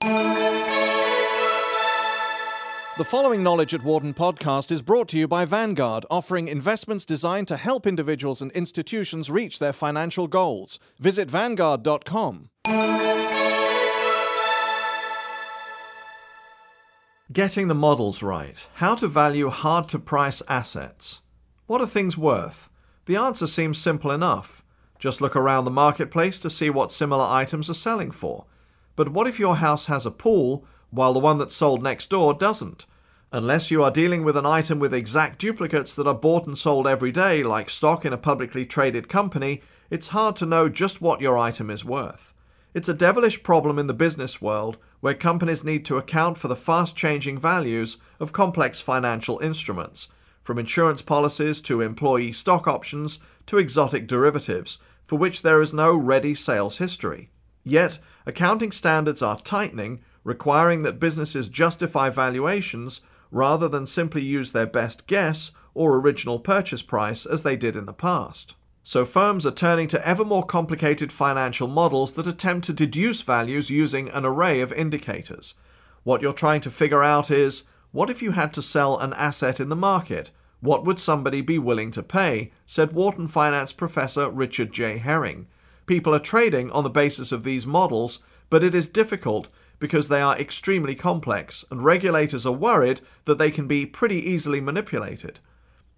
The following Knowledge at Wharton podcast is brought to you by Vanguard, offering investments designed to help individuals and institutions reach their financial goals. Visit Vanguard.com. Getting the models right. How to value hard to price assets. What are things worth? The answer seems simple enough. Just look around the marketplace to see what similar items are selling for. But what if your house has a pool while the one that's sold next door doesn't. Unless you are dealing with an item with exact duplicates that are bought and sold every day, like stock in a publicly traded company, it's hard to know just what your item is worth. It's a devilish problem in the business world where companies need to account for the fast changing values of complex financial instruments, from insurance policies to employee stock options to exotic derivatives, for which there is no ready sales history. Yet, accounting standards are tightening requiring that businesses justify valuations rather than simply use their best guess or original purchase price as they did in the past. So firms are turning to ever more complicated financial models that attempt to deduce values using an array of indicators. What you're trying to figure out is what if you had to sell an asset in the market? What would somebody be willing to pay? said Wharton finance professor Richard J. Herring. People are trading on the basis of these models, but it is difficult because they are extremely complex, and regulators are worried that they can be pretty easily manipulated.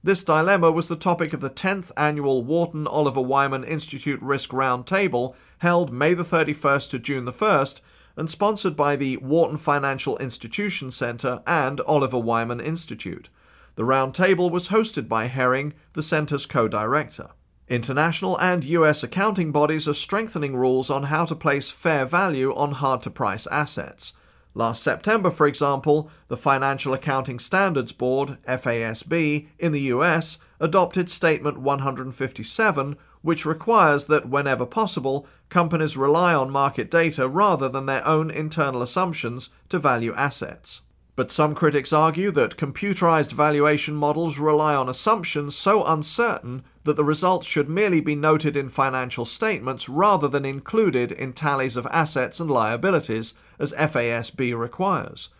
This dilemma was the topic of the 10th annual Wharton Oliver Wyman Institute Risk Roundtable held May the 31st to June the 1st and sponsored by the Wharton Financial Institution Center and Oliver Wyman Institute. The roundtable was hosted by Herring, the center's co-director. International and US accounting bodies are strengthening rules on how to place fair value on hard to price assets. Last September, for example, the Financial Accounting Standards Board, FASB, in the US adopted Statement 157, which requires that whenever possible, companies rely on market data rather than their own internal assumptions to value assets. But some critics argue that computerized valuation models rely on assumptions so uncertain that the results should merely be noted in financial statements rather than included in tallies of assets and liabilities, as FASB requires.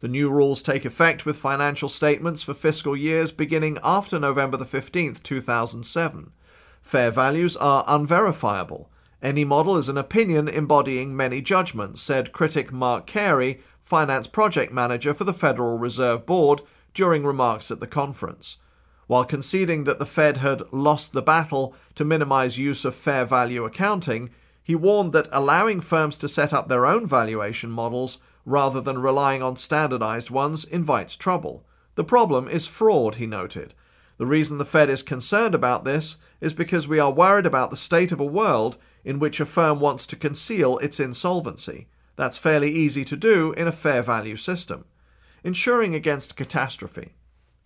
The new rules take effect with financial statements for fiscal years beginning after November 15, 2007. Fair values are unverifiable. Any model is an opinion embodying many judgments, said critic Mark Carey finance project manager for the Federal Reserve Board, during remarks at the conference. While conceding that the Fed had lost the battle to minimize use of fair value accounting, he warned that allowing firms to set up their own valuation models rather than relying on standardized ones invites trouble. The problem is fraud, he noted. The reason the Fed is concerned about this is because we are worried about the state of a world in which a firm wants to conceal its insolvency. That's fairly easy to do in a fair value system. Insuring against catastrophe.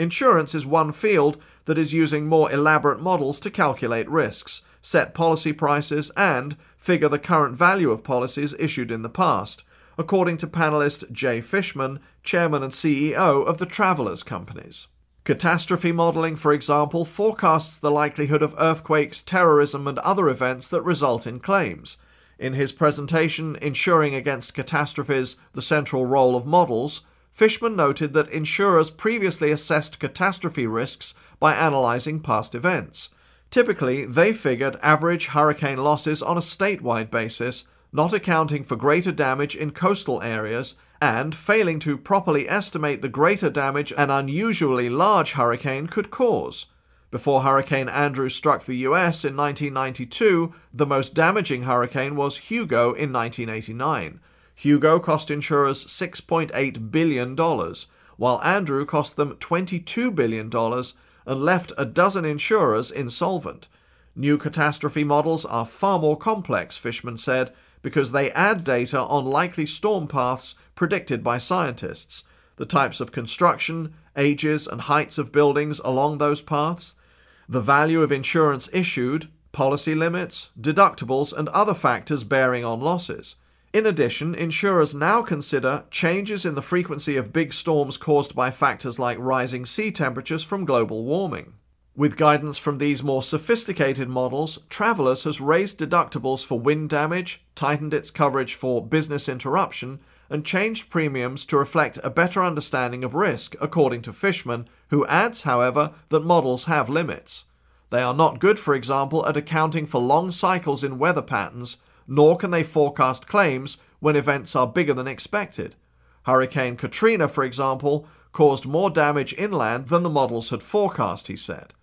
Insurance is one field that is using more elaborate models to calculate risks, set policy prices, and figure the current value of policies issued in the past, according to panelist Jay Fishman, chairman and CEO of the Travelers Companies. Catastrophe modeling, for example, forecasts the likelihood of earthquakes, terrorism, and other events that result in claims, in his presentation, Insuring Against Catastrophes The Central Role of Models, Fishman noted that insurers previously assessed catastrophe risks by analyzing past events. Typically, they figured average hurricane losses on a statewide basis, not accounting for greater damage in coastal areas and failing to properly estimate the greater damage an unusually large hurricane could cause. Before Hurricane Andrew struck the US in 1992, the most damaging hurricane was Hugo in 1989. Hugo cost insurers $6.8 billion, while Andrew cost them $22 billion and left a dozen insurers insolvent. New catastrophe models are far more complex, Fishman said, because they add data on likely storm paths predicted by scientists, the types of construction, ages, and heights of buildings along those paths, the value of insurance issued, policy limits, deductibles, and other factors bearing on losses. In addition, insurers now consider changes in the frequency of big storms caused by factors like rising sea temperatures from global warming. With guidance from these more sophisticated models, Travelers has raised deductibles for wind damage, tightened its coverage for business interruption, and changed premiums to reflect a better understanding of risk, according to Fishman, who adds, however, that models have limits. They are not good, for example, at accounting for long cycles in weather patterns, nor can they forecast claims when events are bigger than expected. Hurricane Katrina, for example, caused more damage inland than the models had forecast, he said.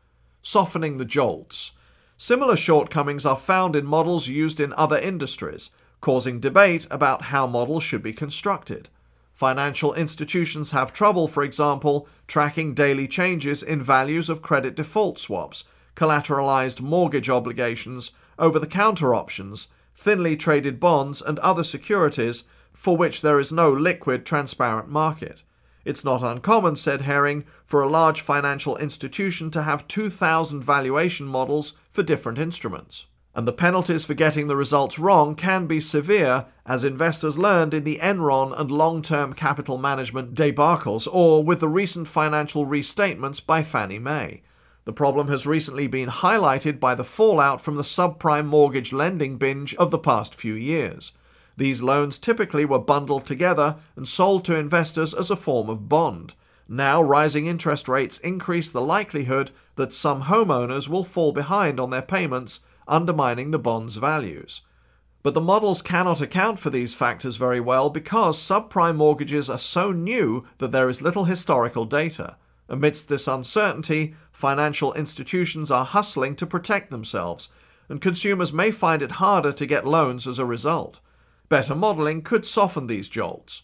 Softening the jolts. Similar shortcomings are found in models used in other industries, causing debate about how models should be constructed. Financial institutions have trouble, for example, tracking daily changes in values of credit default swaps, collateralized mortgage obligations, over the counter options, thinly traded bonds, and other securities for which there is no liquid, transparent market. It's not uncommon, said Herring, for a large financial institution to have 2,000 valuation models for different instruments. And the penalties for getting the results wrong can be severe, as investors learned in the Enron and long term capital management debacles, or with the recent financial restatements by Fannie Mae. The problem has recently been highlighted by the fallout from the subprime mortgage lending binge of the past few years. These loans typically were bundled together and sold to investors as a form of bond. Now, rising interest rates increase the likelihood that some homeowners will fall behind on their payments, undermining the bond's values. But the models cannot account for these factors very well because subprime mortgages are so new that there is little historical data. Amidst this uncertainty, financial institutions are hustling to protect themselves, and consumers may find it harder to get loans as a result. Better modeling could soften these jolts.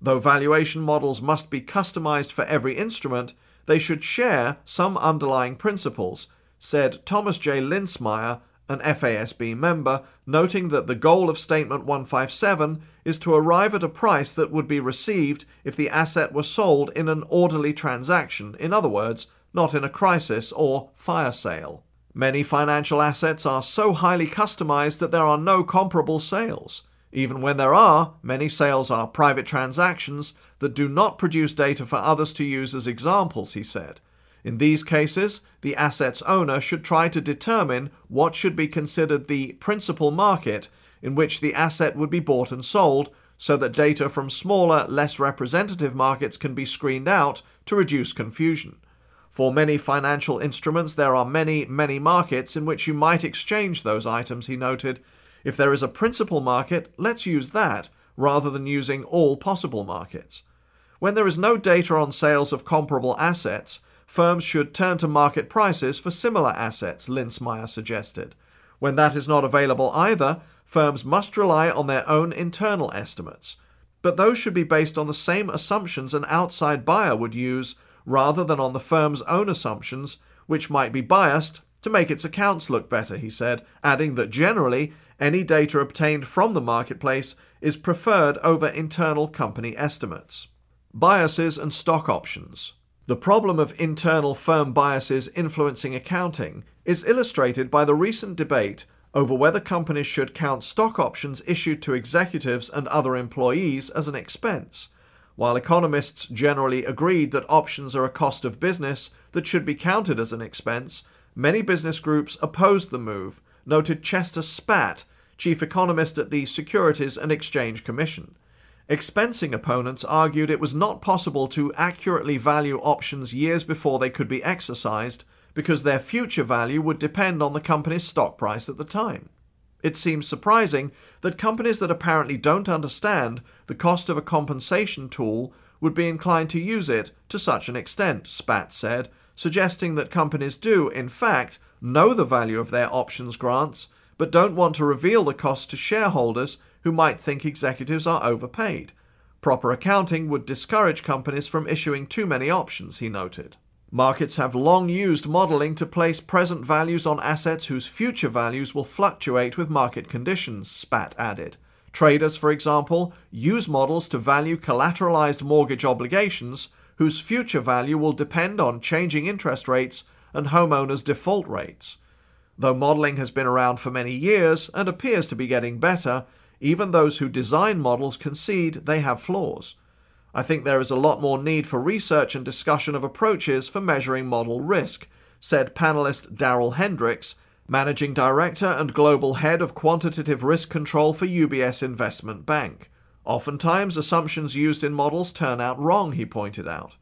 Though valuation models must be customized for every instrument, they should share some underlying principles, said Thomas J. Linsmeier, an FASB member, noting that the goal of Statement 157 is to arrive at a price that would be received if the asset were sold in an orderly transaction, in other words, not in a crisis or fire sale. Many financial assets are so highly customized that there are no comparable sales. Even when there are, many sales are private transactions that do not produce data for others to use as examples, he said. In these cases, the asset's owner should try to determine what should be considered the principal market in which the asset would be bought and sold, so that data from smaller, less representative markets can be screened out to reduce confusion. For many financial instruments, there are many, many markets in which you might exchange those items, he noted. If there is a principal market, let's use that rather than using all possible markets. When there is no data on sales of comparable assets, firms should turn to market prices for similar assets, Linsmeier suggested. When that is not available either, firms must rely on their own internal estimates. But those should be based on the same assumptions an outside buyer would use rather than on the firm's own assumptions, which might be biased to make its accounts look better, he said, adding that generally any data obtained from the marketplace is preferred over internal company estimates. Biases and stock options. The problem of internal firm biases influencing accounting is illustrated by the recent debate over whether companies should count stock options issued to executives and other employees as an expense. While economists generally agreed that options are a cost of business that should be counted as an expense, many business groups opposed the move, noted Chester Spatt, chief economist at the Securities and Exchange Commission. Expensing opponents argued it was not possible to accurately value options years before they could be exercised because their future value would depend on the company's stock price at the time. It seems surprising that companies that apparently don't understand the cost of a compensation tool would be inclined to use it to such an extent, Spatt said, suggesting that companies do, in fact, know the value of their options grants, but don't want to reveal the cost to shareholders who might think executives are overpaid. Proper accounting would discourage companies from issuing too many options, he noted. Markets have long used modeling to place present values on assets whose future values will fluctuate with market conditions, Spatt added. Traders, for example, use models to value collateralized mortgage obligations whose future value will depend on changing interest rates and homeowners' default rates. Though modeling has been around for many years and appears to be getting better, even those who design models concede they have flaws. I think there is a lot more need for research and discussion of approaches for measuring model risk, said panelist Darryll Hendricks, Managing Director and Global Head of Quantitative Risk Control for UBS Investment Bank. Oftentimes, assumptions used in models turn out wrong, he pointed out.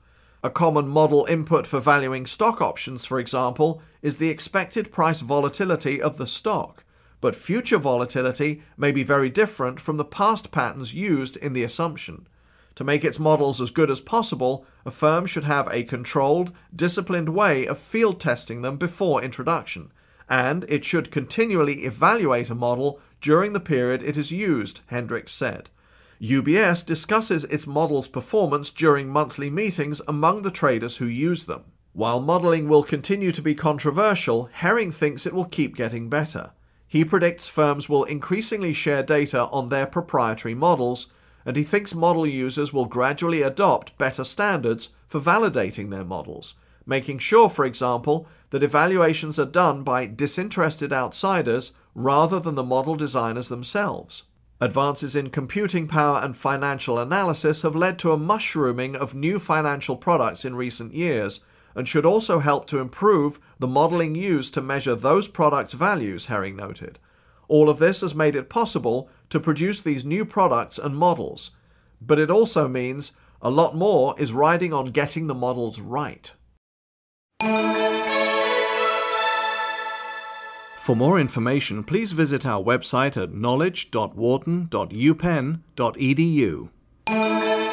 A common model input for valuing stock options, for example, is the expected price volatility of the stock, but future volatility may be very different from the past patterns used in the assumption. To make its models as good as possible, a firm should have a controlled, disciplined way of field testing them before introduction, and it should continually evaluate a model during the period it is used, Hendricks said. UBS discusses its model's performance during monthly meetings among the traders who use them. While modeling will continue to be controversial, Herring thinks it will keep getting better. He predicts firms will increasingly share data on their proprietary models and he thinks model users will gradually adopt better standards for validating their models, making sure, for example, that evaluations are done by disinterested outsiders rather than the model designers themselves. Advances in computing power and financial analysis have led to a mushrooming of new financial products in recent years and should also help to improve the modeling used to measure those products' values, Herring noted. All of this has made it possible to produce these new products and models, but it also means a lot more is riding on getting the models right. For more information, please visit our website at knowledge.wharton.upenn.edu.